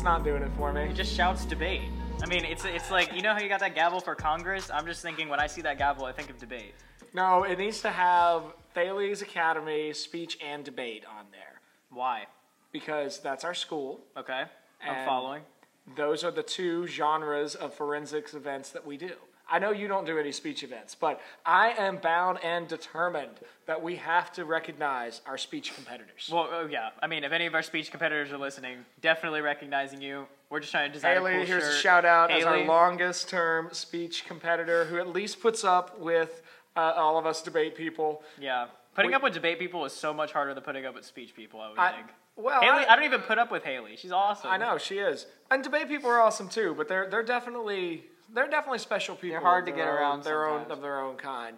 It just that's not doing it for me. It just shouts debate. I mean, it's it's like you know how you got that gavel for Congress. I'm just thinking when I see that gavel, I think of debate. No, it needs to have Thales Academy speech and debate on there Why? because that's our school. Okay, I'm And- following. Those are the two genres of forensics events that we do. I know you don't do any speech events, but I am bound and determined that we have to recognize our speech competitors. Well, oh, yeah. I mean, if any of our speech competitors are listening, definitely recognizing you. We're just trying to design a Haley, cool here's shirt. a shout out as our longest term speech competitor who at least puts up with uh, all of us debate people. Yeah, putting We- up with debate people is so much harder than putting up with speech people. I would I- think. well, Haley, I- I, don't even put up with Haley. She's awesome. I know she is, and debate people are awesome too. But they're they're definitely they're definitely special people. They're hard to get own- around Their own of their own kind.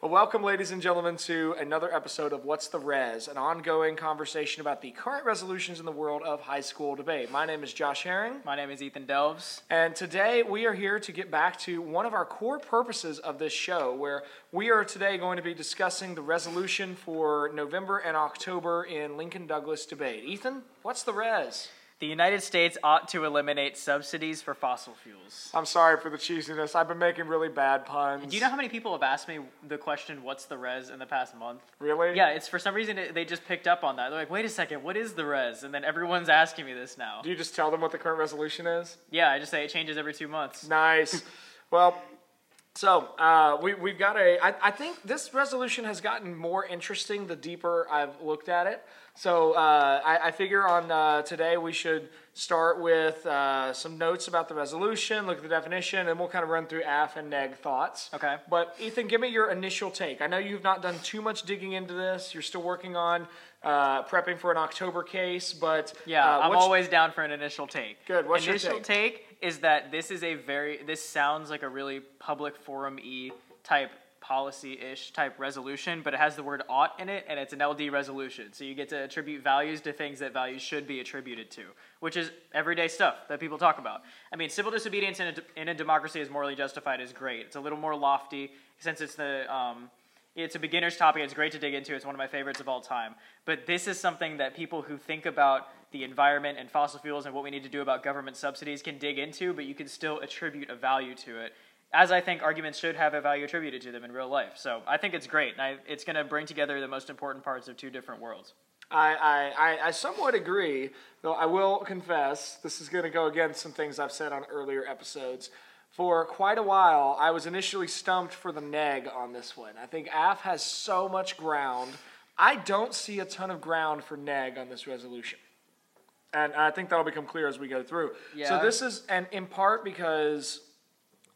Well, welcome, ladies and gentlemen, to another episode of What's the Res, an ongoing conversation about the current resolutions in the world of high school debate. My name is Josh Herring. My name is Ethan Delves. And today we are here to get back to one of our core purposes of this show, where we are today going to be discussing the resolution for November and October in Lincoln Douglas debate. Ethan, what's the res? The United States ought to eliminate subsidies for fossil fuels. I'm sorry for the cheesiness. I've been making really bad puns. Do you know how many people have asked me the question, "What's the res?" in the past month? Really? Yeah, it's for some reason it, they just picked up on that. They're like, "Wait a second, what is the res?" And then everyone's asking me this now. Do you just tell them what the current resolution is? Yeah, I just say it changes every two months. Nice. well, so uh, we, we've got a. I, I think this resolution has gotten more interesting the deeper I've looked at it. So uh, I, I figure on uh, today we should start with uh, some notes about the resolution, look at the definition, and we'll kind of run through AF and NEG thoughts. Okay. But Ethan, give me your initial take. I know you've not done too much digging into this. You're still working on uh, prepping for an October case, but Yeah, uh, I'm always down for an initial take. Good, what's your initial take? is that this is a very this sounds like a really public forum e type policy ish type resolution, but it has the word ought in it, and it's an LD resolution. So you get to attribute values to things that values should be attributed to, which is everyday stuff that people talk about. I mean, civil disobedience in a, in a democracy is morally justified is great. It's a little more lofty since it's the um, it's a beginner's topic. It's great to dig into. It's one of my favorites of all time. But this is something that people who think about the environment and fossil fuels and what we need to do about government subsidies can dig into, but you can still attribute a value to it. As I think arguments should have a value attributed to them in real life. So I think it's great. And I, it's going to bring together the most important parts of two different worlds. I, I, I, I somewhat agree, though I will confess this is going to go against some things I've said on earlier episodes. For quite a while, I was initially stumped for the neg on this one. I think AF has so much ground. I don't see a ton of ground for neg on this resolution. And I think that'll become clear as we go through. So this is, and in part because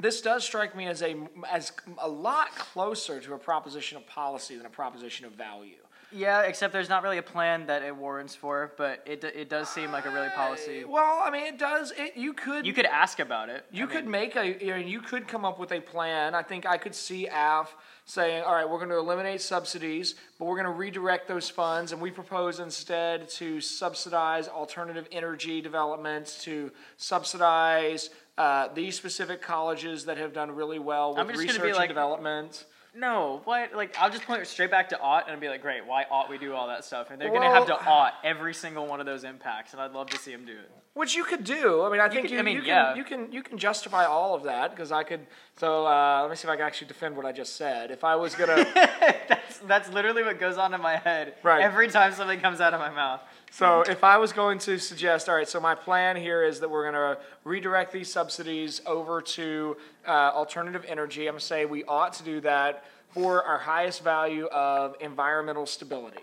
this does strike me as a as a lot closer to a proposition of policy than a proposition of value. Yeah, except there's not really a plan that it warrants for, but it, it does seem like a really policy. Well, I mean, it does. It you could You could ask about it. you I could mean, make a you, know, you could come up with a plan. I think I could see AF saying, "All right, we're going to eliminate subsidies, but we're going to redirect those funds, and we propose instead to subsidize alternative energy developments, to subsidize." Uh, these specific colleges that have done really well with research be and like- development. No, what? Like, I'll just point straight back to ought and be like, great, why ought we do all that stuff? And they're going to have to ought every single one of those impacts, and I'd love to see them do it. Which you could do. I mean, I think could- you, I mean, you can yeah. you can you can justify all of that because I could. So uh, let me see if I can actually defend what I just said. If I was gonna, that's, that's literally what goes on in my head Right. every time something comes out of my mouth. So if I was going to suggest, all right, so my plan here is that we're gonna redirect these subsidies over to uh, alternative energy. I'm gonna say we ought to do that for our highest value of environmental stability.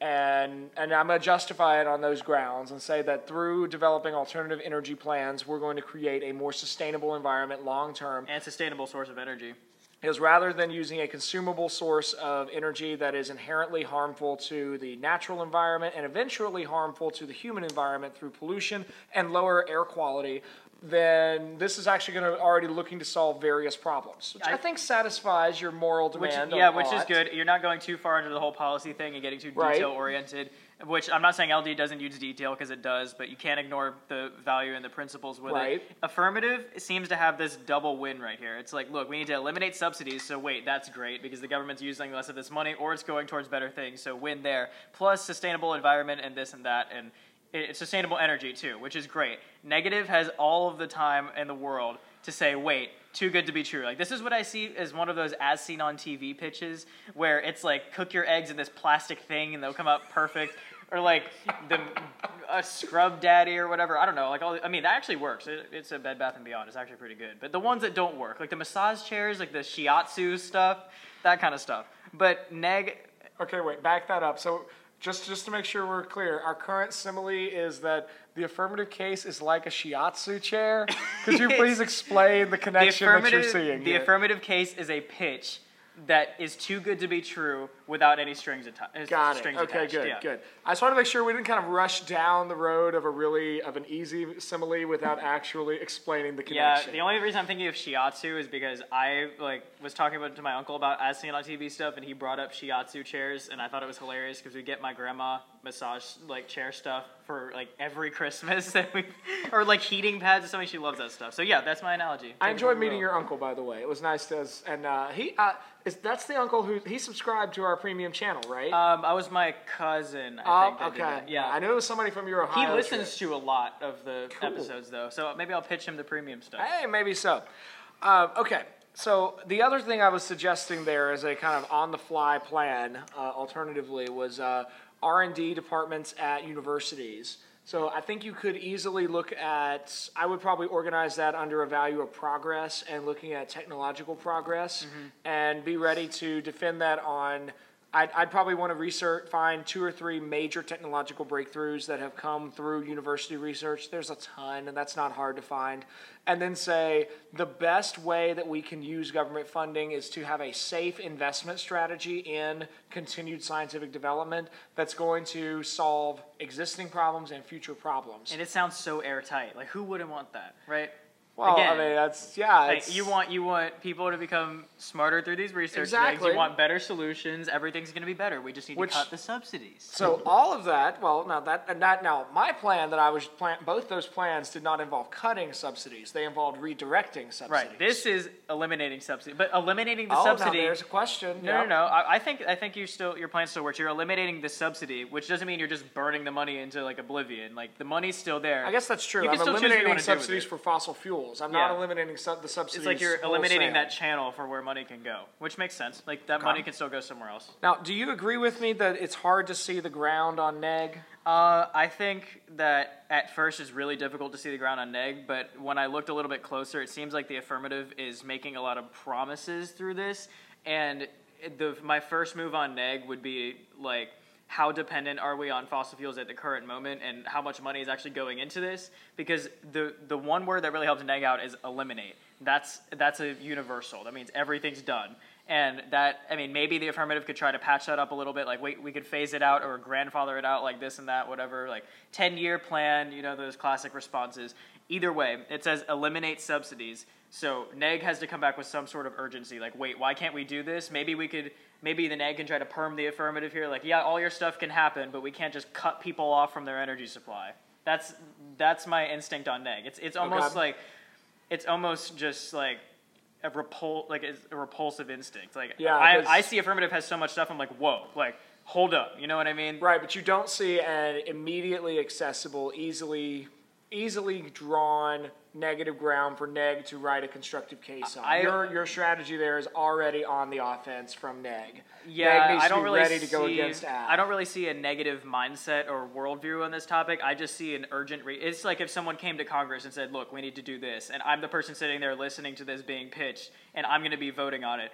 And, and I'm going to justify it on those grounds and say that through developing alternative energy plans, we're going to create a more sustainable environment long term And sustainable source of energy. Is rather than using a consumable source of energy that is inherently harmful to the natural environment and eventually harmful to the human environment through pollution and lower air quality, then this is actually going to already looking to solve various problems, which I, I- think satisfies your moral Which, demand. yeah, which is good. You're not going too far into the whole policy thing and getting too Right. detail oriented. Which I'm not saying LD doesn't use detail because it does, but you can't ignore the value and the principles with Right. it. Affirmative seems to have this double win right here. It's like, look, we need to eliminate subsidies, so wait, that's great because the government's using less of this money, or it's going towards better things, so win there. Plus sustainable environment and this and that, and it's sustainable energy too, which is great. Negative has all of the time in the world to say, wait, too good to be true. Like this is what I see as one of those as seen on TV pitches where it's like cook your eggs in this plastic thing and they'll come out perfect. Or like the a scrub daddy or whatever. I don't know. Like all, I mean, that actually works. It, it's a Bed Bath and Beyond. It's actually pretty good. But the ones that don't work, like the massage chairs, like the shiatsu stuff, that kind of stuff. But neg, Okay, wait, back that up. So just just to make sure we're clear, our current simile is that the affirmative case is like a shiatsu chair. Could you please explain the the connection that you're seeing the here? affirmative case is a pitch that is too good to be true without any strings, atta- Got it. strings Okay, attached. good, yeah. good. I just wanted to make sure we didn't kind of rush down the road of a really of an easy simile without actually explaining the connection. Yeah, the only reason I'm thinking of shiatsu is because I like was talking about to my uncle about as seen on TV stuff, and he brought up shiatsu chairs, and I thought it was hilarious because we get my grandma massage like chair stuff for like every Christmas that we, or like heating pads or something. She loves that stuff. So yeah, that's my analogy. I Take it enjoyed meeting your uncle, by the way. It was nice to, and uh, he uh, is that's the uncle who he subscribed to our premium channel, right? Um, I was my cousin. I Oh, think. okay. Yeah. I knew it was somebody from your Ohio. He trip. listens to a lot of the Cool. episodes though, so maybe I'll pitch him the premium stuff. Hey, maybe so. Uh, okay, so the other thing I was suggesting there as a kind of on-the-fly plan, uh, alternatively, was uh, R&D departments at universities. So I think you could easily look at. I would probably organize that under a value of progress and looking at technological progress, and be ready to defend that on. I'd, I'd probably want to research, find two or three major technological breakthroughs that have come through university research. There's a ton, and that's not hard to find. And then say the best way that we can use government funding is to have a safe investment strategy in continued scientific development that's going to solve existing problems and future problems. And it sounds so airtight. Like who wouldn't want that, right? Well, Again, I mean, that's, yeah. Like, you want you want people to become smarter through these research Exactly. things. You want better solutions. Everything's going to be better. We just need Which- to cut the subsidies. So all of that, well, now that and that now my plan that I was plan both those plans did not involve cutting subsidies. They involved redirecting subsidies. right. This is eliminating subsidy, but eliminating the oh, subsidy. now there's a question. no, yeah. no, no. I, I think I think you still your plan still works. You're eliminating the subsidy, which doesn't mean you're just burning the money into like oblivion. Like the money's still there. I guess that's true. You I'm still choose what you eliminating wanna do with subsidies for fossil fuels. I'm not Yeah. eliminating the subsidies. It's like you're eliminating wholesale. that channel for where money can go, which makes sense. Like that money can still go somewhere else. Now, do you agree with me that it's hard to see the ground on neg? Uh, I think that at first it's really difficult to see the ground on neg, but when I looked a little bit closer, it seems like the affirmative is making a lot of promises through this. And the my first move on neg would be like, how dependent are we on fossil fuels at the current moment, and how much money is actually going into this? Because the the one word that really helps neg out is eliminate. That's that's a universal. That means everything's done. And that, I mean, maybe the affirmative could try to patch that up a little bit. Like, wait, we could phase it out or grandfather it out, like this and that, whatever. Like, 10 year plan, you know, those classic responses. Either way, it says eliminate subsidies. So, NEG has to come back with some sort of urgency. Like, wait, why can't we do this? Maybe we could, maybe the NEG can try to perm the affirmative here. Like, yeah, all your stuff can happen, but we can't just cut people off from their energy supply. That's, that's my instinct on NEG. It's, it's almost like, it's almost just like, a repul like it's a repulsive instinct. Like Yeah, I, I see affirmative has so much stuff. I'm like, whoa, like hold up. You know what I mean? Right, but you don't see an immediately accessible, easily easily drawn negative ground for neg to write a constructive case on. I- your your strategy there is already on the offense from neg. Yeah, neg I don't really ready to see, go against Ab. I don't really see a negative mindset or worldview on this topic. I just see an urgent. Re- it's like if someone came to Congress and said, "Look, we need to do this," and I'm the person sitting there listening to this being pitched, and I'm going to be voting on it.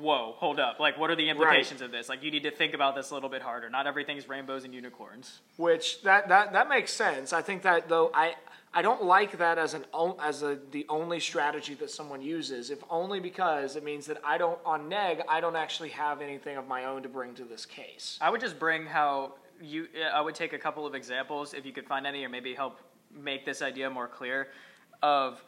Whoa, hold up! Like, what are the implications of this? Like, you need to think about this a little bit harder. Not everything's rainbows and unicorns. Which that, that that makes sense. I think that though I I don't like that as an as a the only strategy that someone uses. If only because it means that I don't on neg I don't actually have anything of my own to bring to this case. I would just bring how you. I would take a couple of examples if you could find any, or maybe help make this idea more clear, of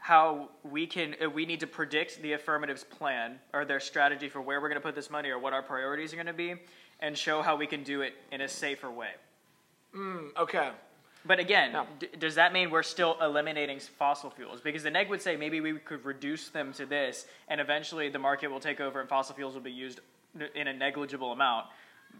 how we can uh, we need to predict the affirmatives plan or their strategy for where we're going to put this money or what our priorities are going to be, and show how we can do it in a safer way. Okay. But again, No. d- does that mean we're still eliminating fossil fuels? Because the neg would say maybe we could reduce them to this, and eventually the market will take over and fossil fuels will be used in a negligible amount.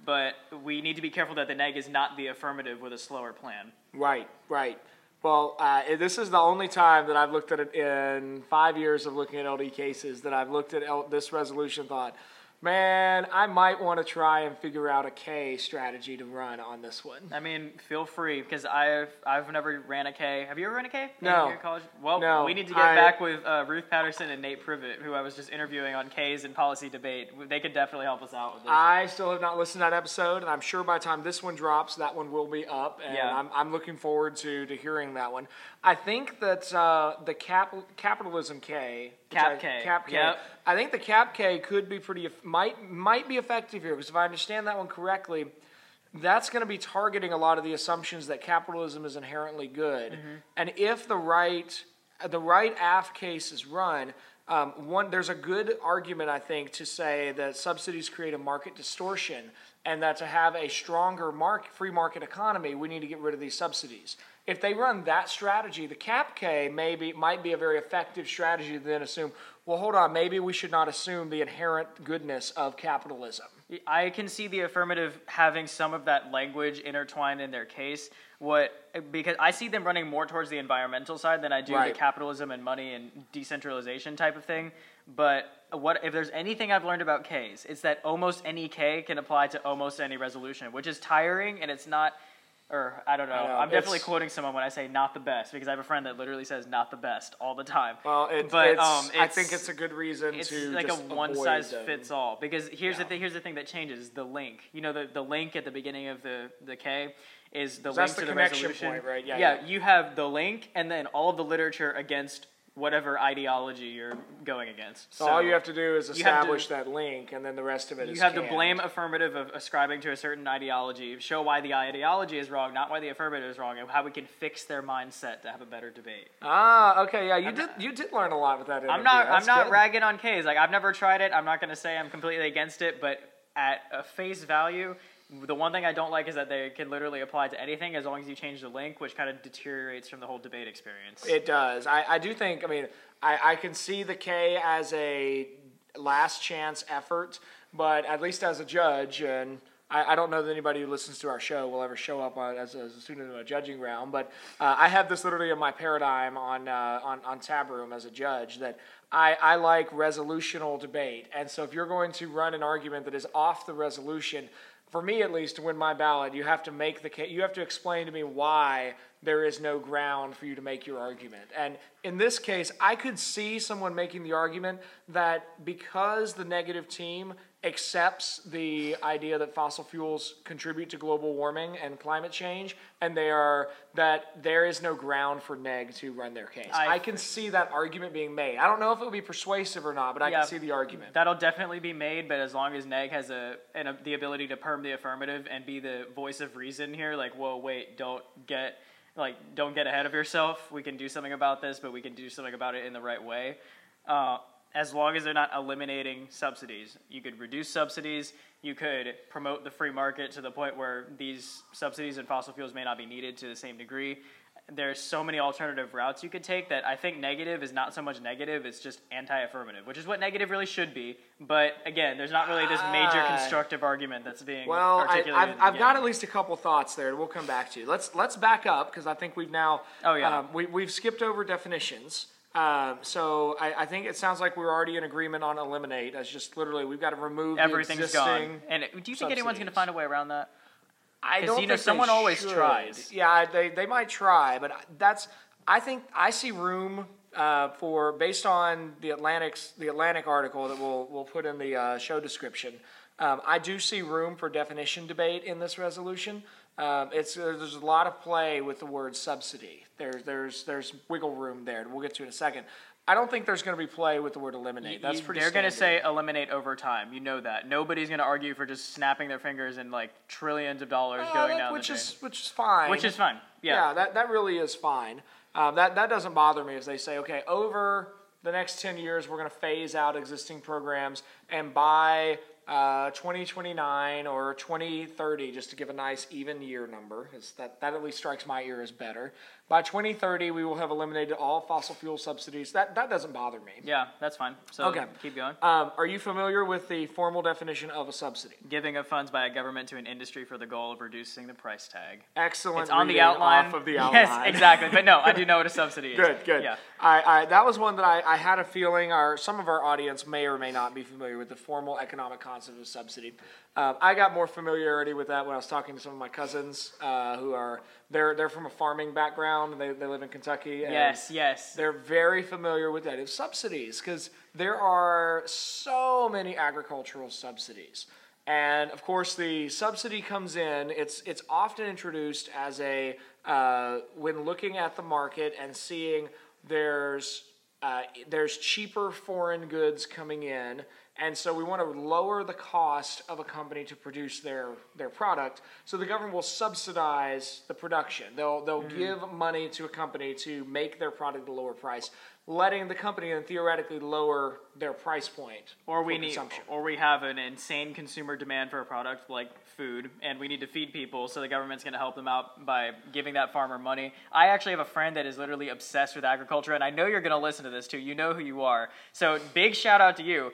But we need to be careful that the neg is not the affirmative with a slower plan. Right, right. Well, uh, this is the only time that I've looked at it in five years of looking at LD cases that I've looked at L- this resolution thought, man, I might want to try and figure out a K strategy to run on this one. I mean, feel free because I've I've never ran a K. Have you ever run a K? in No. your college? Well, No, we need to get I- back with uh, Ruth Patterson and Nate Privet, who I was just interviewing on K's and policy debate. They could definitely help us out with this. I still have not listened to that episode, and I'm sure by the time this one drops, that one will be up, and Yeah. I'm, I'm looking forward to, to hearing that one. I think that uh, the cap, capitalism K, Cap K, cap K, yep. I think the cap K could be pretty might might be effective here because if I understand that one correctly, that's going to be targeting a lot of the assumptions that capitalism is inherently good, Mm-hmm. and if the right the right AF case is run. Um, one, there's a good argument, I think, to say that subsidies create a market distortion, and that to have a stronger mark, free market economy, we need to get rid of these subsidies. If they run that strategy, the cap K maybe might be a very effective strategy to then assume, well, hold on, maybe we should not assume the inherent goodness of capitalism. I can see the affirmative having some of that language intertwined in their case. What because I see them running more towards the environmental side than I do Right. the capitalism and money and decentralization type of thing. But what if there's anything I've learned about Ks, it's that almost any K can apply to almost any resolution, which is tiring and it's not. Or I don't know. I know, I'm definitely it's- quoting someone when I say not the best because I have a friend that literally says not the best all the time. Well, it, but it's, um, I think it's a good reason it's to like a one size them. fits all because here's Yeah. the thing here's the thing that changes the link you know the, the link at the beginning of the the k is the So link that's to the the, connection resolution point, right? Yeah, yeah yeah. you have the link and then all of the literature against whatever ideology you're going against So, all you have to do is have to- establish that link, and then the rest of it. you have to blame affirmative of ascribing to a certain ideology show why the ideology is wrong not why the affirmative is wrong and how we can fix their mindset to have a better debate Ah, okay, yeah, you did you did learn a lot with that. I'm not. That's I'm not good. ragging on K's. Like I've never tried it. I'm not going to say I'm completely against it. But at a face value, the one thing I don't like is that they can literally apply to anything as long as you change the link, which kind of deteriorates from the whole debate experience. It does. I, I do think. I mean, I, I can see the K as a last chance effort, but at least as a judge, and I, I don't know that anybody who listens to our show will ever show up on, as, a, as a student in a judging round. But uh, I have this literally in my paradigm on uh, on on Tabroom as a judge that. I, I like resolutional debate. And so if you're going to run an argument that is off the resolution, for me at least to win my ballot, you have to make the ca- you have to explain to me why there is no ground for you to make your argument. And in this case, I could see someone making the argument that because the negative team accepts the idea that fossil fuels contribute to global warming and climate change, and they are that there is no ground for neg to run their case. I, I- can see that argument being made. I don't know if it would be persuasive or not, but I Yeah, can see the argument. That'll definitely be made, but as long as Neg has a, an, a the ability to perm the affirmative and be the voice of reason here, like, whoa, wait, don't get like don't get ahead of yourself. We can do something about this, but we can do something about it in the right way. Uh, as long as they're not eliminating subsidies, you could reduce subsidies. You could promote the free market to the point where these subsidies and fossil fuels may not be needed to the same degree there's so many alternative routes you could take that I think negative is not so much negative, it's just anti-affirmative, which is what negative really should be. But again, there's not really this major Ah. constructive argument that's being Well, I, articulated. I've, I've got at least a couple thoughts there. We'll come back to. You. Let's let's back up because I think we've now. Oh, yeah. Um, we we've skipped over definitions. Um, so I, I think it sounds like we're already in agreement on eliminate. That's just literally we've got to remove everything's existing. gone. And do you think anyone's going to find a way around that? I don't you know, someone always should. tries. Yeah, they, they might try, but that's I think I see room uh, for based on the Atlantic's the Atlantic article that we'll we'll put in the uh, show description. Um, I do see room for definition debate in this resolution. Um, it's uh, there's a lot of play with the word subsidy. There's there's there's wiggle room there. We'll get to in a second. I don't think there's going to be play with the word eliminate. That's pretty. They're going to say eliminate over time. You know that. Nobody's going to argue for just snapping their fingers and like trillions of dollars Uh, going that- down which the is drain. which is fine. Which is fine. Yeah. that, that really is fine. Um, that, that doesn't bother me if they say, okay, over the next 10 years, we're going to phase out existing programs and by uh, 2029 or 2030, just to give a nice even year number, is that, that at least strikes my ear as better. By 2030, we will have eliminated all fossil fuel subsidies. That, that doesn't bother me. Yeah, that's fine. So Okay. keep going. Um, are you familiar with the formal definition of a subsidy? Giving of funds by a government to an industry for the goal of reducing the price tag. Excellent. It's on the outline. Off of the outline. Yes, exactly. But no, I do know what a subsidy is. Good, good. Yeah. I, I, that was one that I, I had a feeling our some of our audience may or may not be familiar with the formal economic concept of a subsidy. Um, I got more familiarity with that when I was talking to some of my cousins uh, who are they're they're from a farming background. They, they live in Kentucky. And Yes, yes. They're very familiar with that. It's subsidies because there are so many agricultural subsidies. And of course, the subsidy comes in. It's it's often introduced as a uh, when looking at the market and seeing there's uh, there's cheaper foreign goods coming in, and so we want to lower the cost of a company to produce their their product. So the government will subsidize the production. They'll they'll mm-hmm. give money to a company to make their product at a lower price, letting the company then theoretically lower their price point Or we for need, consumption. or we have an insane consumer demand for a product like food, and we need to feed people. So the government's going to help them out by giving that farmer money. I actually have a friend that is literally obsessed with agriculture, and I know you're going to listen to this too. You know who you are. So big shout out to you.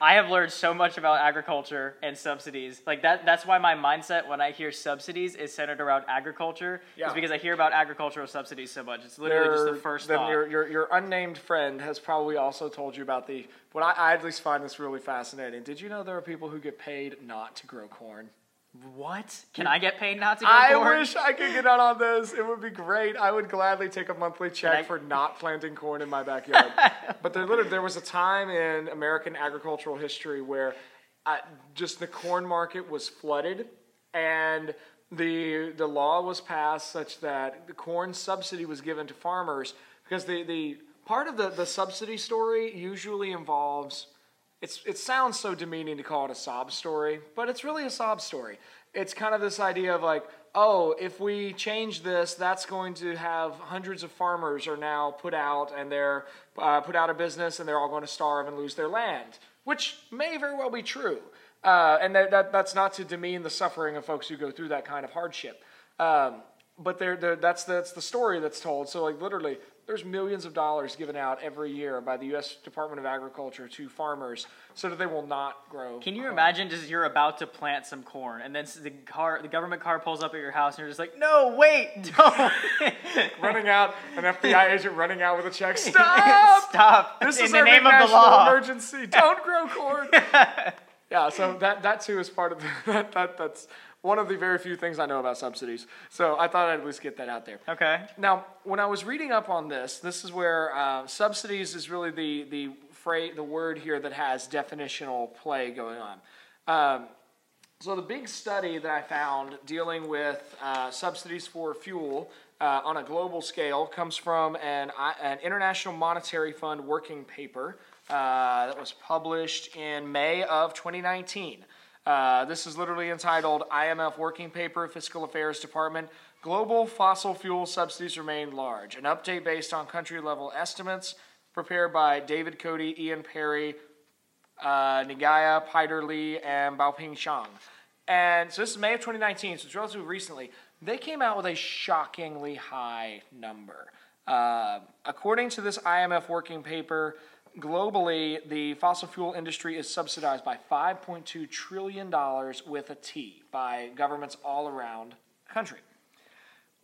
I have learned so much about agriculture and subsidies. Like that that's why my mindset when I hear subsidies is centered around agriculture. Yeah. Is because I hear about agricultural subsidies so much. It's literally just the first then thought. Your, your, your unnamed friend has probably also told you about the. What I, I at least find this really fascinating. Did you know there are people who get paid not to grow corn? What? Can I get paid not to grow corn? I corn? wish I could get out on this. It would be great. I would gladly take a monthly check I- for not planting corn in my backyard. but there literally there was a time in American agricultural history where uh, just the corn market was flooded, and the the law was passed such that the corn subsidy was given to farmers because the the part of the the subsidy story usually involves it's, it sounds so demeaning to call it a sob story, but it's really a sob story. It's kind of this idea of like, oh, if we change this, that's going to have hundreds of farmers are now put out and they're uh, put out of business and they're all going to starve and lose their land, which may very well be true. Uh, and that, that, that's not to demean the suffering of folks who go through that kind of hardship. Um, but they're, they're, that's, that's the story that's told. So, like, literally, there's millions of dollars given out every year by the U.S. Department of Agriculture to farmers so that they will not grow. Can you corn. imagine just you're about to plant some corn and then the car, the government car pulls up at your house and you're just like, no, wait, don't. running out, an FBI agent running out with a check? Stop! Stop. This in is the name of the law. emergency. Don't grow corn. yeah, so that that too is part of the, that, that. That's one of the very few things I know about subsidies. So I thought I'd at least get that out there. Okay. Now, when I was reading up on this, this is where uh, subsidies is really the the phrase, the word here that has definitional play going on. Um, so the big study that I found dealing with uh, subsidies for fuel uh, on a global scale comes from an, an International Monetary Fund working paper uh, that was published in May of 2019. Uh, this is literally entitled IMF Working Paper, Fiscal Affairs Department. Global fossil fuel subsidies remain large. An update based on country level estimates prepared by David Coady, Ian Parry, uh, Nigaya, Peter Lee, and Baoping Shang. And so this is May of 2019, so it's relatively recently. They came out with a shockingly high number. Uh, according to this IMF working paper, globally, the fossil fuel industry is subsidized by $5.2 trillion with a T by governments all around the country.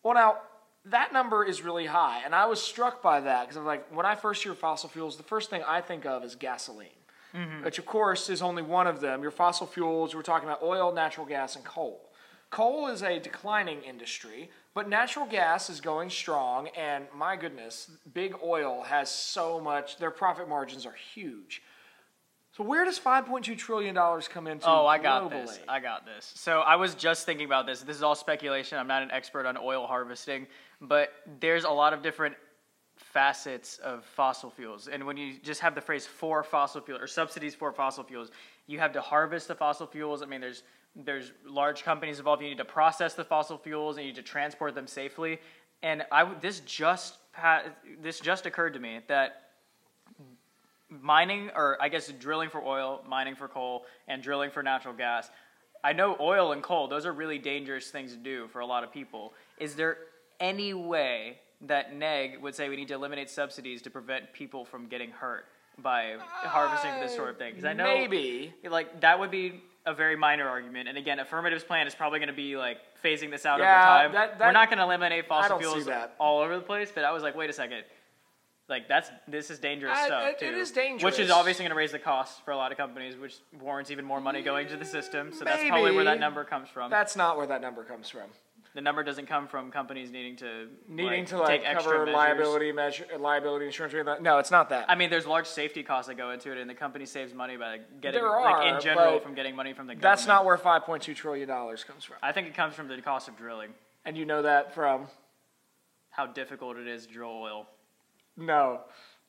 Well, now, that number is really high, and I was struck by that because I'm like, when I first hear fossil fuels, the first thing I think of is gasoline, mm-hmm. which of course is only one of them. Your fossil fuels, we're talking about oil, natural gas, and coal. Coal is a declining industry, but natural gas is going strong, and my goodness, big oil has so much, their profit margins are huge. So, where does $5.2 trillion come into? Oh, I got globally? this. I got this. So I was just thinking about this. This is all speculation. I'm not an expert on oil harvesting, but there's a lot of different facets of fossil fuels. And when you just have the phrase for fossil fuel or subsidies for fossil fuels, you have to harvest the fossil fuels. I mean, there's there's large companies involved. You need to process the fossil fuels and you need to transport them safely. And I this just this just occurred to me that mining, or I guess drilling for oil, mining for coal, and drilling for natural gas. I know oil and coal; those are really dangerous things to do for a lot of people. Is there any way that NEG would say we need to eliminate subsidies to prevent people from getting hurt by harvesting this sort of thing? Because I know maybe. like that would be a very minor argument. And again, affirmative's plan is probably going to be like phasing this out Yeah, over time. that- We're not going to eliminate fossil fuels that. all over the place. But I was like, wait a second. Like that's this is dangerous Uh, stuff it- too. it is dangerous, Which is obviously going to raise the cost for a lot of companies, which warrants even more money going to the system. So that's probably where that number comes from. That's not where that number comes from. The number doesn't come from companies needing to Needing like, to like take extra cover liability measure, liability insurance. or anything like that. No, it's not that. I mean, there's large safety costs that go into it, and the company saves money by getting, There like in general, from getting money from the government. That's not where 5.2 trillion dollars comes from. I think it comes from the cost of drilling. And you know that from How difficult it is to drill oil. no.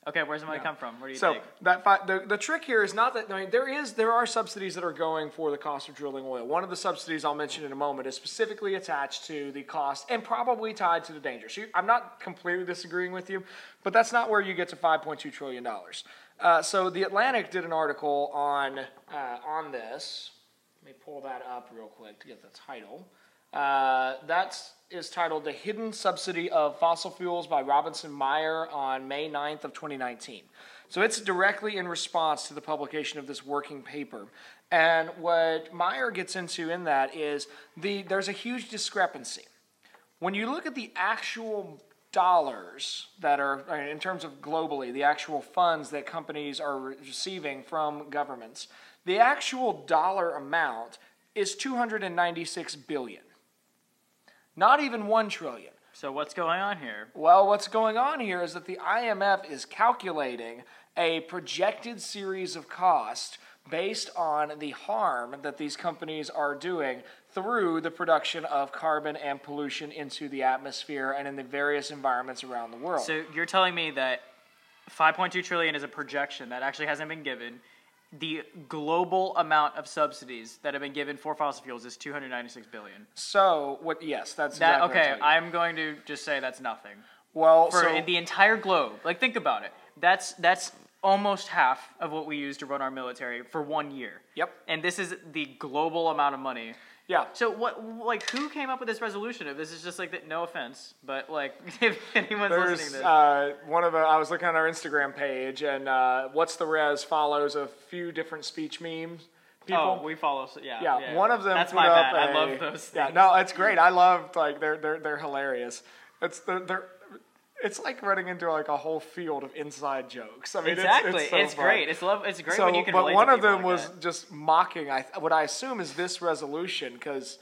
Okay, where's the money come from? Where do you So think? that fi- the the trick here is not that I mean there is there are subsidies that are going for the cost of drilling oil. One of the subsidies I'll mention in a moment is specifically attached to the cost and probably tied to the danger. So you, I'm not completely disagreeing with you, but that's not where you get to 5.2 trillion dollars. Uh, so the Atlantic did an article on uh, on this. Let me pull that up real quick to get the title. Uh, that is titled The Hidden Subsidy of Fossil Fuels by Robinson Meyer on May 9th of 2019. So it's directly in response to the publication of this working paper. And what Meyer gets into in that is the there's a huge discrepancy. When you look at the actual dollars that are uh, in terms of globally, the actual funds that companies are receiving from governments, the actual dollar amount is 296 billion. Not even 1 trillion. So what's going on here? Well, what's going on here is that the IMF is calculating a projected series of costs based on the harm that these companies are doing through the production of carbon and pollution into the atmosphere and in the various environments around the world. So you're telling me that 5.2 trillion is a projection that actually hasn't been given. The global amount of subsidies that have been given for fossil fuels is 296 billion. So, what? Yes, that's That exactly okay? I'm. Going to just say that's nothing well, for so, the entire globe. Like think about it. That's that's almost half of what we use to run our military for one year. Yep. And this is the global amount of money. Yeah. So what? Like, who came up with this resolution? If this is just like that, no offense, but like, if anyone's listening There's to this, uh, one of the. I was looking at our Instagram page, and uh, what's the res follows a few different speech memes. People. oh, we follow. So, yeah, yeah, one of them. That's put my up bad. I a- love those. Yeah, no, it's great. I love like they're they're they're hilarious. It's they're, they're it's like running into like a whole field of inside jokes. I mean, it's- exactly. It's, It's, so fun. great. It's love. It's great so, when you can but one of them like was that. just mocking. I what I assume is this resolution because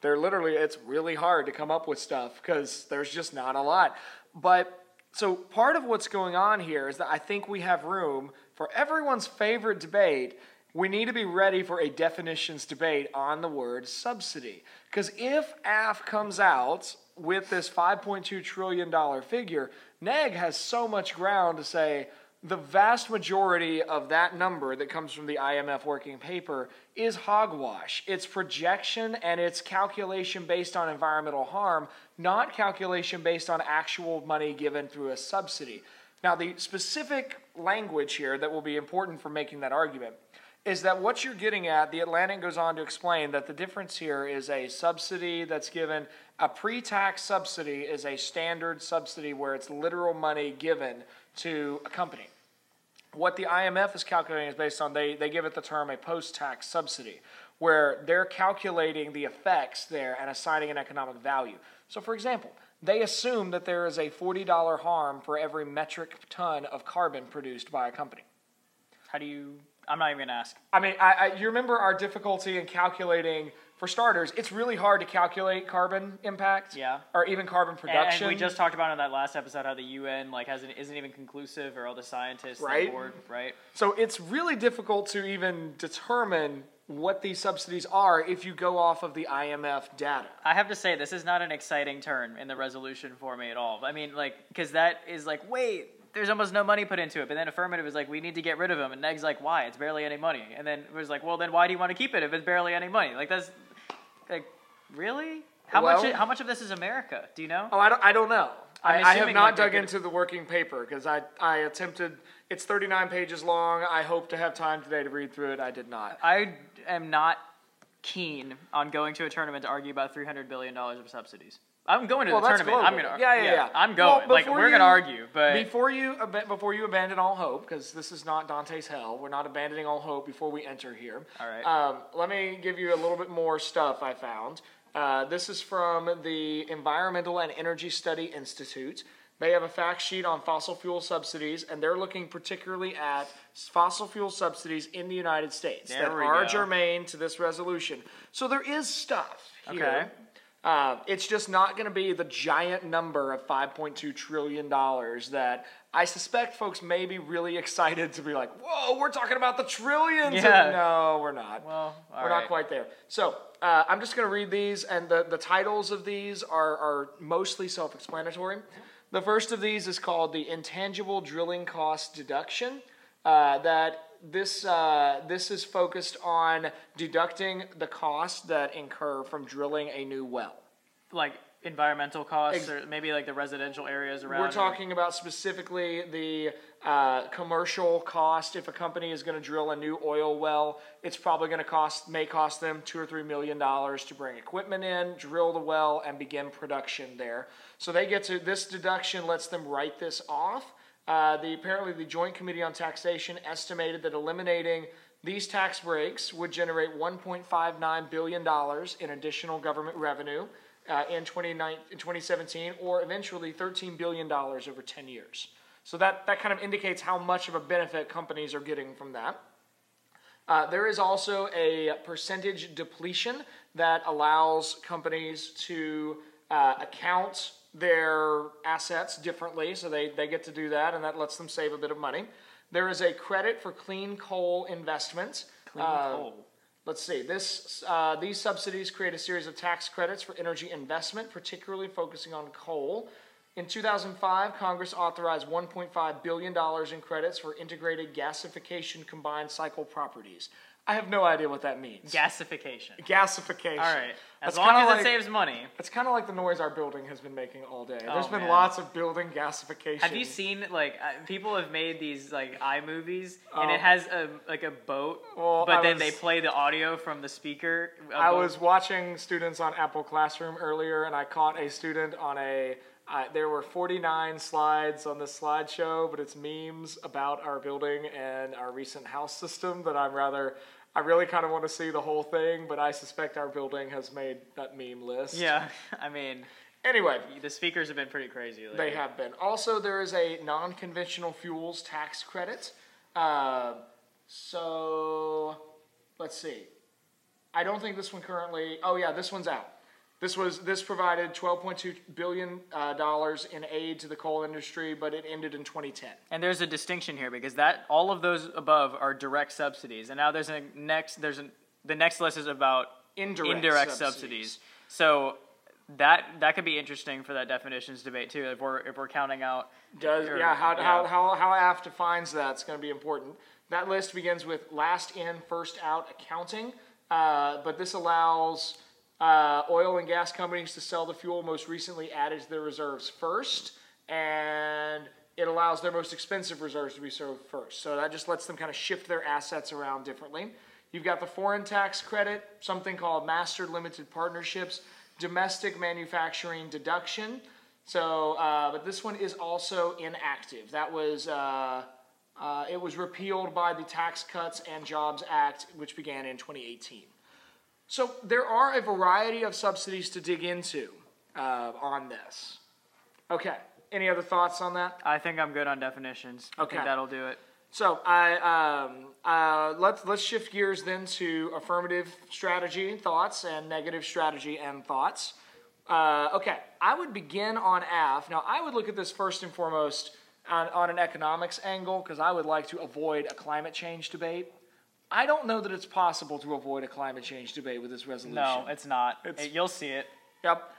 they're literally it's really hard to come up with stuff because there's just not a lot. But so part of what's going on here is that I think we have room for everyone's favorite debate. We need to be ready for a definitions debate on the word subsidy. Because if AF comes out with this $5.2 trillion figure, NEG has so much ground to say the vast majority of that number that comes from the IMF working paper is hogwash. It's projection and it's calculation based on environmental harm, not calculation based on actual money given through a subsidy. Now, the specific language here that will be important for making that argument is that what you're getting at, the Atlantic goes on to explain that the difference here is a subsidy that's given, a pre tax subsidy is a standard subsidy where it's literal money given to a company. What the IMF is calculating is based on, they, they give it the term a post tax subsidy, where they're calculating the effects there and assigning an economic value. So, for example, they assume that there is a $40 harm for every metric ton of carbon produced by a company. How do you? I'm not even gonna ask. I mean, I, I, you remember our difficulty in calculating, for starters, it's really hard to calculate carbon impact. Yeah. Or even carbon production. and we just talked about in that last episode how the UN like hasn't isn't even conclusive or all the scientists on Right. board, right? so it's really difficult to even determine what these subsidies are if you go off of the IMF data. I have to say this is not an exciting turn in the resolution for me at all. I mean, like, because that is like, wait, there's almost no money put into it. But then affirmative is like, we need to get rid of them, and Neg's like, why? It's barely any money. And then it was like, well, then why do you want to keep it if it's barely any money? Like that's like, really? How much? How much of this is America? Do you know? Oh, I don't, I don't know. I, I'm have not dug into the working paper because I, I attempted. It's 39 pages long. I hope to have time today to read through it. I did not. I am not keen on going to a tournament to argue about three hundred billion dollars of subsidies. I'm going to Well, the tournament. I'm gonna. Yeah, yeah, yeah. I'm Well, going. like we're gonna argue, but Before you before you abandon all hope, because this is not Dante's hell, we're not abandoning all hope before we enter here. All right. Um, let me give you a little bit more stuff I found. Uh, this is from the Environmental and Energy Study Institute. They have a fact sheet on fossil fuel subsidies, and they're looking particularly at fossil fuel subsidies in the United States There that are go. germane to this resolution. So there is stuff here. Okay. Uh, it's just not going to be the giant number of 5.2 trillion dollars that I suspect folks may be really excited to be like, "Whoa, we're talking about the trillions!" of-" Yeah. no, we're not. well, all we're right. not quite there. So uh, I'm just going to read these, and the, the titles of these are, are mostly self-explanatory. The first of these is called the intangible drilling cost deduction. Uh, that this uh, this is focused on deducting the costs that incur from drilling a new well. like environmental costs Ex- or maybe like the residential areas around. We're or- talking about specifically the uh, commercial cost. If a company is going to drill a new oil well, it's probably going to cost may cost them two or three million dollars to bring equipment in, drill the well, and begin production there. So they get to this deduction lets them write this off. Uh, the apparently the Joint Committee on Taxation estimated that eliminating these tax breaks would generate 1.59 billion dollars in additional government revenue uh, in 29 in 2017, or eventually 13 billion dollars over 10 years. So that that kind of indicates how much of a benefit companies are getting from that. Uh, there is also a percentage depletion that allows companies to uh, account their assets differently, so they, they get to do that, and that lets them save a bit of money. There is a credit for clean coal investments. Clean Uh, coal. Let's see. This uh, these subsidies create a series of tax credits for energy investment, particularly focusing on coal. In 2005, Congress authorized 1.5 billion dollars in credits for integrated gasification combined cycle properties. I have no idea what that means. Gasification. Gasification. All right. As That's long as like- it saves money. It's kind of like the noise our building has been making all day. There's Oh, been man. lots of building gasification. Have you seen like uh, people have made these like iMovies and Oh. it has a like a boat, Well, but I then was- they play the audio from the speaker. I boat. was watching students on Apple Classroom earlier, and I caught a student on a. Uh, there were 49 slides on this slideshow, but it's memes about our building and our recent house system that I'm rather. I really kind of want to see the whole thing, but I suspect our building has made that meme list. Yeah, I mean Anyway, the speakers have been pretty crazy. Lately. they have been. Also, there is a non conventional fuels tax credit. Uh, so, let's see. I don't think this one currently. Oh, yeah, this one's out. This was this provided 12.2 billion uh, dollars in aid to the coal industry, but it ended in 2010. And there's a distinction here because that all of those above are direct subsidies, and now there's a next there's a the next list is about Indirect subsidies. subsidies. So that that could be interesting for that definitions debate too. If we're if we're counting out Does Or- yeah? How yeah. how how how AF defines that's going to be important. That list begins with last in, first out accounting, uh, but this allows uh, oil and gas companies to sell the fuel most recently added to their reserves first, and it allows their most expensive reserves to be sold first. So that just lets them kind of shift their assets around differently. You've got the foreign tax credit, something called master limited partnerships, domestic manufacturing deduction. So, uh, but this one is also inactive. That was uh, uh, it was repealed by the Tax Cuts and Jobs Act, which began in 2018. So there are a variety of subsidies to dig into uh, on this. Okay. Any other thoughts on that? I think I'm good on definitions. I Okay. think that'll do it. So I um, uh, let's let's shift gears then to affirmative strategy and thoughts and negative strategy and thoughts. Uh, okay, I would begin on AF. Now I would look at this first and foremost on, on an economics angle because I would like to avoid a climate change debate. I don't know that it's possible to avoid a climate change debate with this resolution. No, it's not. It's- It- you'll see it. Yep.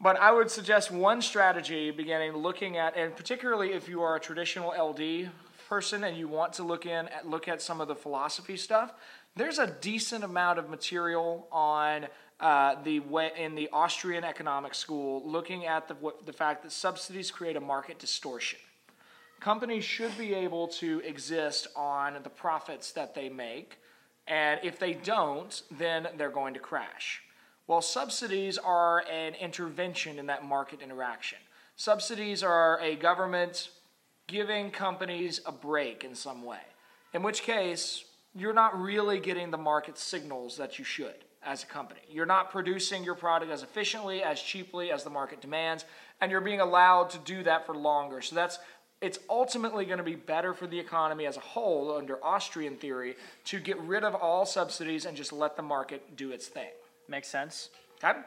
But I would suggest one strategy beginning looking at, and particularly if you are a traditional LD person and you want to look in at look at some of the philosophy stuff, there's a decent amount of material on uh, the way in the Austrian economic school, looking at the what, the fact that subsidies create a market distortion. Companies should be able to exist on the profits that they make, and if they don't, then they're going to crash. Well, subsidies are an intervention in that market interaction, subsidies are a government giving companies a break in some way, in which case, you're not really getting the market signals that you should as a company. You're not producing your product as efficiently, as cheaply as the market demands, and you're being allowed to do that for longer. So that's it's ultimately going to be better for the economy as a whole under Austrian theory to get rid of all subsidies and just let the market do its thing. Makes sense. Okay.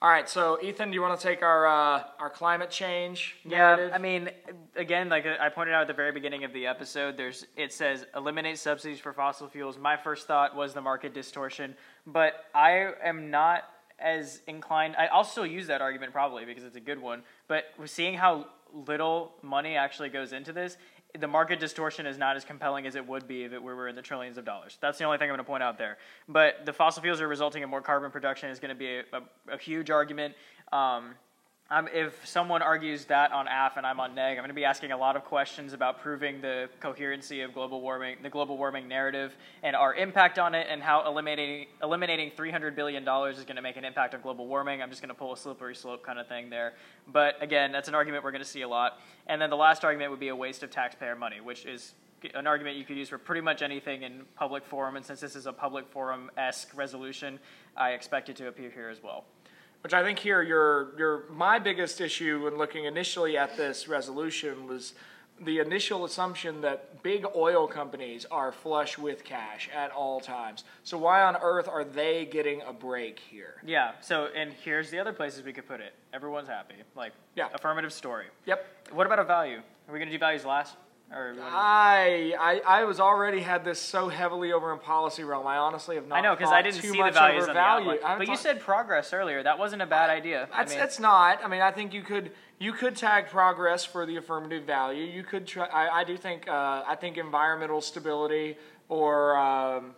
All right. So Ethan, do you want to take our uh, our climate change narrative? Yeah, I mean, again, like I pointed out at the very beginning of the episode, there's it says eliminate subsidies for fossil fuels. My first thought was the market distortion, but I am not as inclined. I, I'll still use that argument probably because it's a good one. But seeing how little money actually goes into this, the market distortion is not as compelling as it would be if it were in the trillions of dollars. That's the only thing I'm going to point out there. But the fossil fuels are resulting in more carbon production is going to be a, a, a huge argument. Um, um, if someone argues that on AF and I'm on neg, I'm going to be asking a lot of questions about proving the coherency of global warming, the global warming narrative, and our impact on it, and how eliminating eliminating 300 billion dollars is going to make an impact on global warming. I'm just going to pull a slippery slope kind of thing there. But again, that's an argument we're going to see a lot. And then the last argument would be a waste of taxpayer money, which is an argument you could use for pretty much anything in public forum. And since this is a public forum esque resolution, I expect it to appear here as well. Which I think here, your, your, my biggest issue when looking initially at this resolution was the initial assumption that big oil companies are flush with cash at all times. So why on earth are they getting a break here? Yeah. So and here's the other places we could put it. Everyone's happy. Like yeah. affirmative story. Yep. What about a value? Are we going to do values last? I, I I was already had this so heavily over in policy realm. I honestly have not. I know because I didn't see the values on value. the outline. But you said progress earlier. That wasn't a bad I, idea. It's, I mean, it's not. I mean, I think you could you could tag progress for the affirmative value. You could try. I, I do think uh, I think environmental stability or um,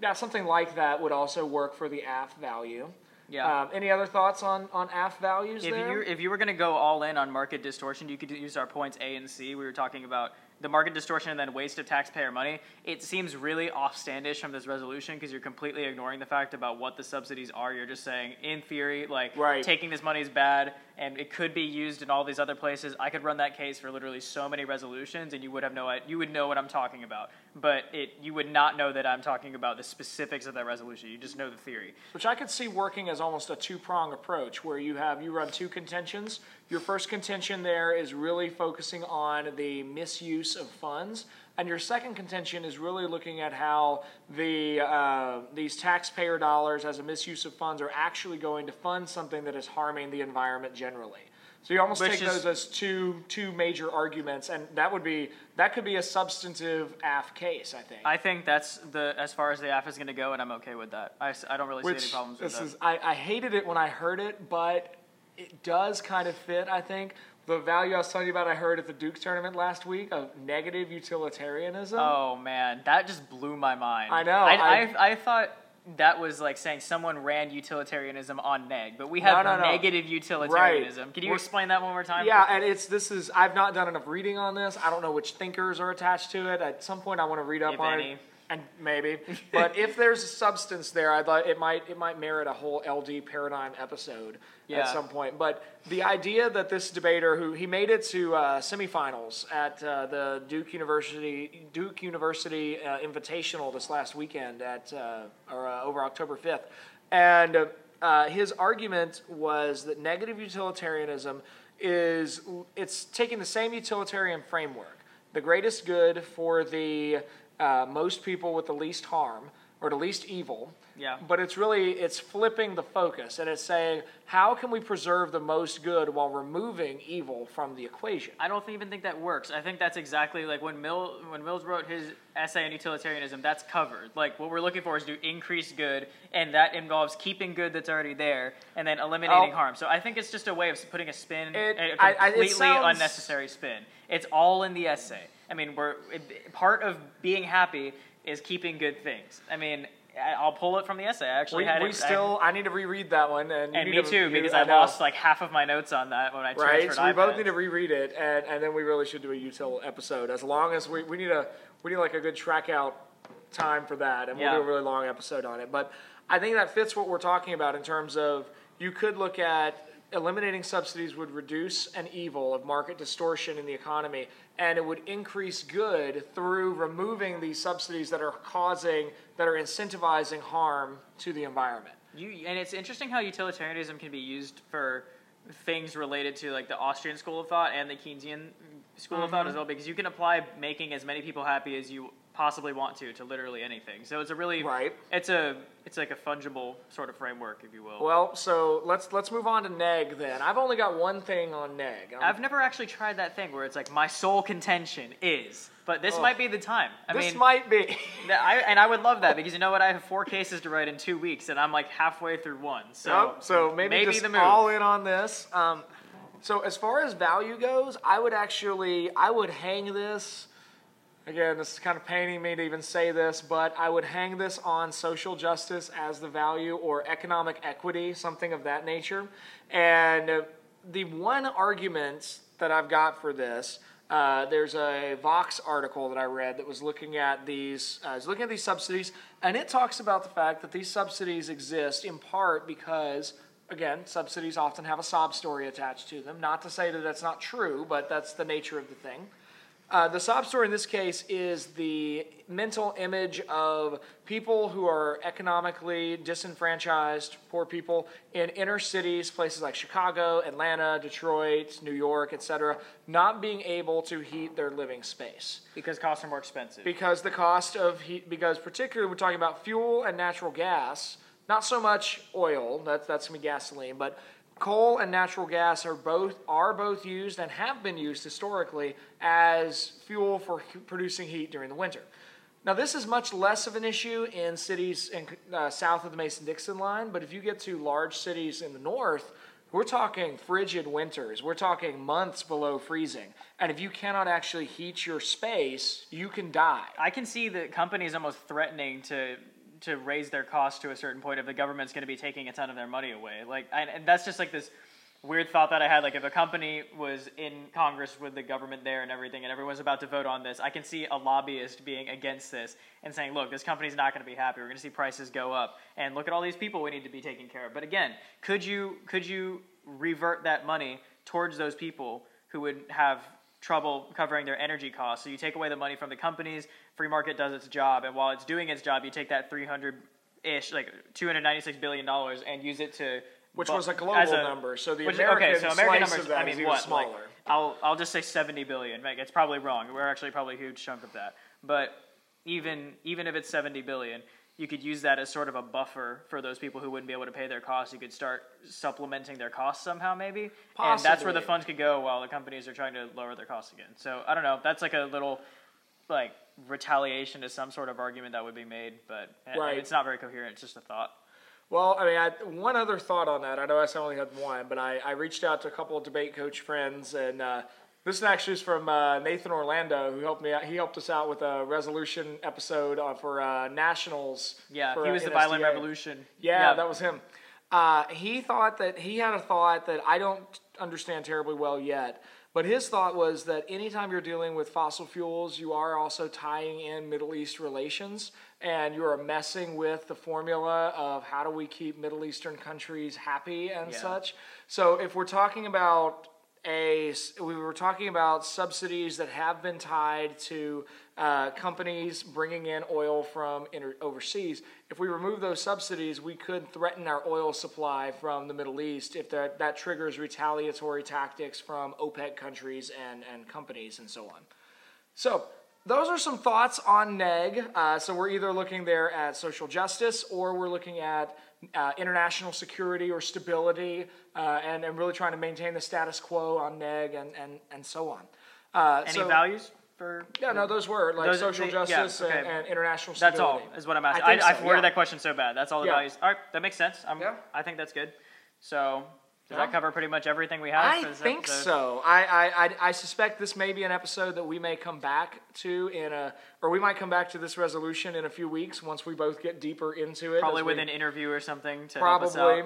yeah something like that would also work for the AF value. Yeah. Um, any other thoughts on on AF values if there? You, if you were going to go all in on market distortion, you could use our points A and C. We were talking about the market distortion and then waste of taxpayer money, it seems really offstandish from this resolution because you're completely ignoring the fact about what the subsidies are. You're just saying, in theory, like right. taking this money is bad and it could be used in all these other places. I could run that case for literally so many resolutions, and you would have no you would know what I'm talking about. But it you would not know that I'm talking about the specifics of that resolution. You just know the theory. Which I could see working as almost a two prong approach, where you have you run two contentions. Your first contention there is really focusing on the misuse of funds. And your second contention is really looking at how the uh, these taxpayer dollars as a misuse of funds are actually going to fund something that is harming the environment generally. So you almost Which take is, those as two two major arguments, and that would be that could be a substantive AF case. I think. I think that's the as far as the AF is going to go, and I'm okay with that. I, I don't really Which, see any problems with this that. Is, I, I hated it when I heard it, but it does kind of fit. I think the value I was telling you about, I heard at the Duke tournament last week of negative utilitarianism. Oh man, that just blew my mind. I know. I, I, I, thought that was like saying someone ran utilitarianism on neg, but we have no, no, no. negative utilitarianism. Right. Can you We're, explain that one more time? Yeah, and it's this is I've not done enough reading on this. I don't know which thinkers are attached to it. At some point, I want to read up if on any. it. And maybe, but if there's a substance there, I thought it might it might merit a whole LD paradigm episode yeah. at some point. But the idea that this debater, who he made it to uh, semifinals at uh, the Duke University Duke University uh, Invitational this last weekend at uh, or uh, over October fifth, and uh, his argument was that negative utilitarianism is it's taking the same utilitarian framework, the greatest good for the uh, most people with the least harm or the least evil. Yeah. But it's really it's flipping the focus and it's saying how can we preserve the most good while removing evil from the equation? I don't even think that works. I think that's exactly like when Mill when Mills wrote his essay on utilitarianism. That's covered. Like what we're looking for is to increase good, and that involves keeping good that's already there and then eliminating oh. harm. So I think it's just a way of putting a spin, it, a completely I, I, sounds... unnecessary spin. It's all in the essay. I mean, we're it, part of being happy is keeping good things. I mean, I- I'll pull it from the essay. I actually We, had we it. I- still, I, need to reread that one, and and me to too, because it, I, lost like half of my notes on that when I right? transferred So we both need to reread it, and, and then we really should do a util episode. As long as we, we need a we need like a good track out time for that, and we'll Yeah. do a really long episode on it. But I think that fits what we're talking about in terms of you could look at eliminating subsidies would reduce an evil of market distortion in the economy, and it would increase good through removing these subsidies that are causing that are incentivizing harm to the environment. You and it's interesting how utilitarianism can be used for things related to like the Austrian school of thought and the Keynesian school of thought Mm-hmm. as well, because you can apply making as many people happy as you possibly want to to literally anything. So it's a really Right. It's a it's like a fungible sort of framework, if you will. Well, so let's let's move on to neg then. I've only got one thing on neg. I'm- I've never actually tried that thing where it's like my sole contention is, but this Oh. might be the time. I this mean, might be. I, and I would love that because you know what? I have four cases to write in two weeks, and I'm like halfway through one. So, So, so maybe, maybe just the move. all in on this. Um, so as far as value goes, I would actually I would hang this. Again, this is kind of paining me to even say this, but I would hang this on social justice as the value or economic equity, something of that nature. And the one argument that I've got for this, uh, there's a Vox article that I read that was looking at these, uh, was looking at these subsidies, and it talks about the fact that these subsidies exist in part because again, subsidies often have a sob story attached to them. Not to say that that's not true, but that's the nature of the thing. Uh, the sob story in this case is the mental image of people who are economically disenfranchised, poor people in inner cities, places like Chicago, Atlanta, Detroit, New York, etc., not being able to heat their living space because costs are more expensive. because the cost of heat, because particularly we're talking about fuel and natural gas, not so much oil. That's that's gonna be gasoline, but coal and natural gas are both are both used and have been used historically as fuel for producing heat during the winter. Now, this is much less of an issue in cities in, uh, south of the Mason Dixon line, but if you get to large cities in the north, we're talking frigid winters. We're talking months below freezing. And if you cannot actually heat your space, you can die. I can see the companies almost threatening to to raise their costs to a certain point if the government's going to be taking a ton of their money away. Like, and, and that's just like this weird thought that I had. Like, if a company was in Congress with the government there and everything, and everyone's about to vote on this, I can see a lobbyist being against this and saying, "Look, this company's not going to be happy. We're going to see prices go up, and look at all these people we need to be taking care of." But again, could you could you revert that money towards those people who would have trouble covering their energy costs. So you take away the money from the companies, free market does its job, and while it's doing its job, you take that 300 ish, like 296 billion dollars, and use it to Which bu- was a global as number, so the which- American okay, so American slice numbers. of that I is mean, even what? Like. I'll I'll just say 70 billion. Like, it's probably wrong. We're actually probably a huge chunk of that, but even even if it's 70 billion. You could use that as sort of a buffer for those people who wouldn't be able to pay their costs. You could start supplementing their costs somehow, maybe, and that's where the funds could go while the companies are trying to lower their costs again. So I don't know. That's like a little like retaliation to some sort of argument that would be made, but uh, Right. it's not very coherent. It's just a thought. Well, I mean, I, one other thought on that. I know I only had one, but I, I reached out to a couple of debate coach friends, and uh, this actually is from uh, Nathan Orlando, who helped me. out. He helped us out with a resolution episode uh, for uh, nationals. Yeah, for, he uh, was the violent revolution. Yeah, that was him. Uh, he thought that he had a thought that I don't understand terribly well yet, but his thought was that anytime you're dealing with fossil fuels, you are also tying in Middle East relations, and you are messing with the formula of how do we keep Middle Eastern countries happy and Yeah. such. So if we're talking about a, we were talking about subsidies that have been tied to uh, companies bringing in oil from inter- overseas. If we remove those subsidies, we could threaten our oil supply from the Middle East if that, that triggers retaliatory tactics from OPEC countries and, and companies and so on. So, those are some thoughts on NEG. Uh, so, we're either looking there at social justice or we're looking at uh, international security or stability uh, and, and really trying to maintain the status quo on NEG and, and, and so on. Uh, Any so- values for? Yeah, no, those were like Those- social they- justice and, okay. and international That's all. Is what I'm asking. I I, so, worded yeah. that question so bad. That's all the Yeah. values. All right, that makes sense. I'm, Yeah. I think that's good. So Does that cover pretty much everything we have? I think episode? so. I, I, I, I suspect this may be an episode that we may come back to in a, or we might come back to this resolution in a few weeks once we both get deeper into it. Probably with we- an interview or something to Probably.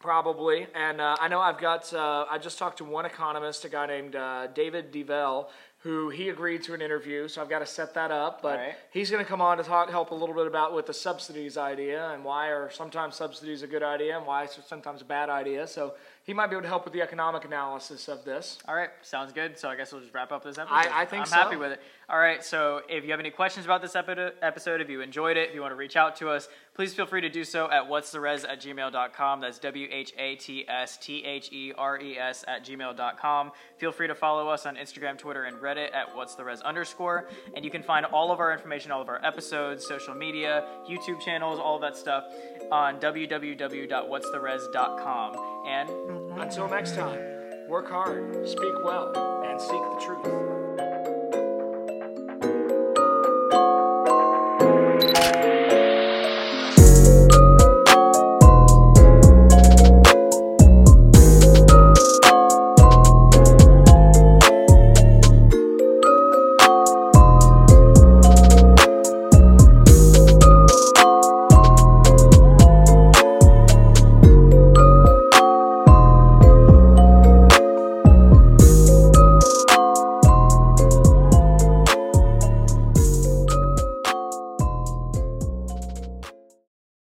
Probably. And uh, I know I've got, uh, I just talked to one economist, a guy named uh, David DeVell, who he agreed to an interview, so I've got to set that up. But Alright. he's going to come on to talk, help a little bit about with the subsidies idea and why are sometimes subsidies a good idea and why it's sometimes a bad idea. So he might be able to help with the economic analysis of this. All right, sounds good. So I guess we'll just wrap up this episode. I think I'm so. happy with it. All right, so if you have any questions about this epi- episode, if you enjoyed it, if you want to reach out to us, please feel free to do so at what's the res at gmail.com. That's W H A T S T H E R E S at gmail.com. Feel free to follow us on Instagram, Twitter, and Reddit at what's the res underscore. And you can find all of our information, all of our episodes, social media, YouTube channels, all of that stuff on www.what'stheres.com. And Until next time, work hard, speak well, and seek the truth.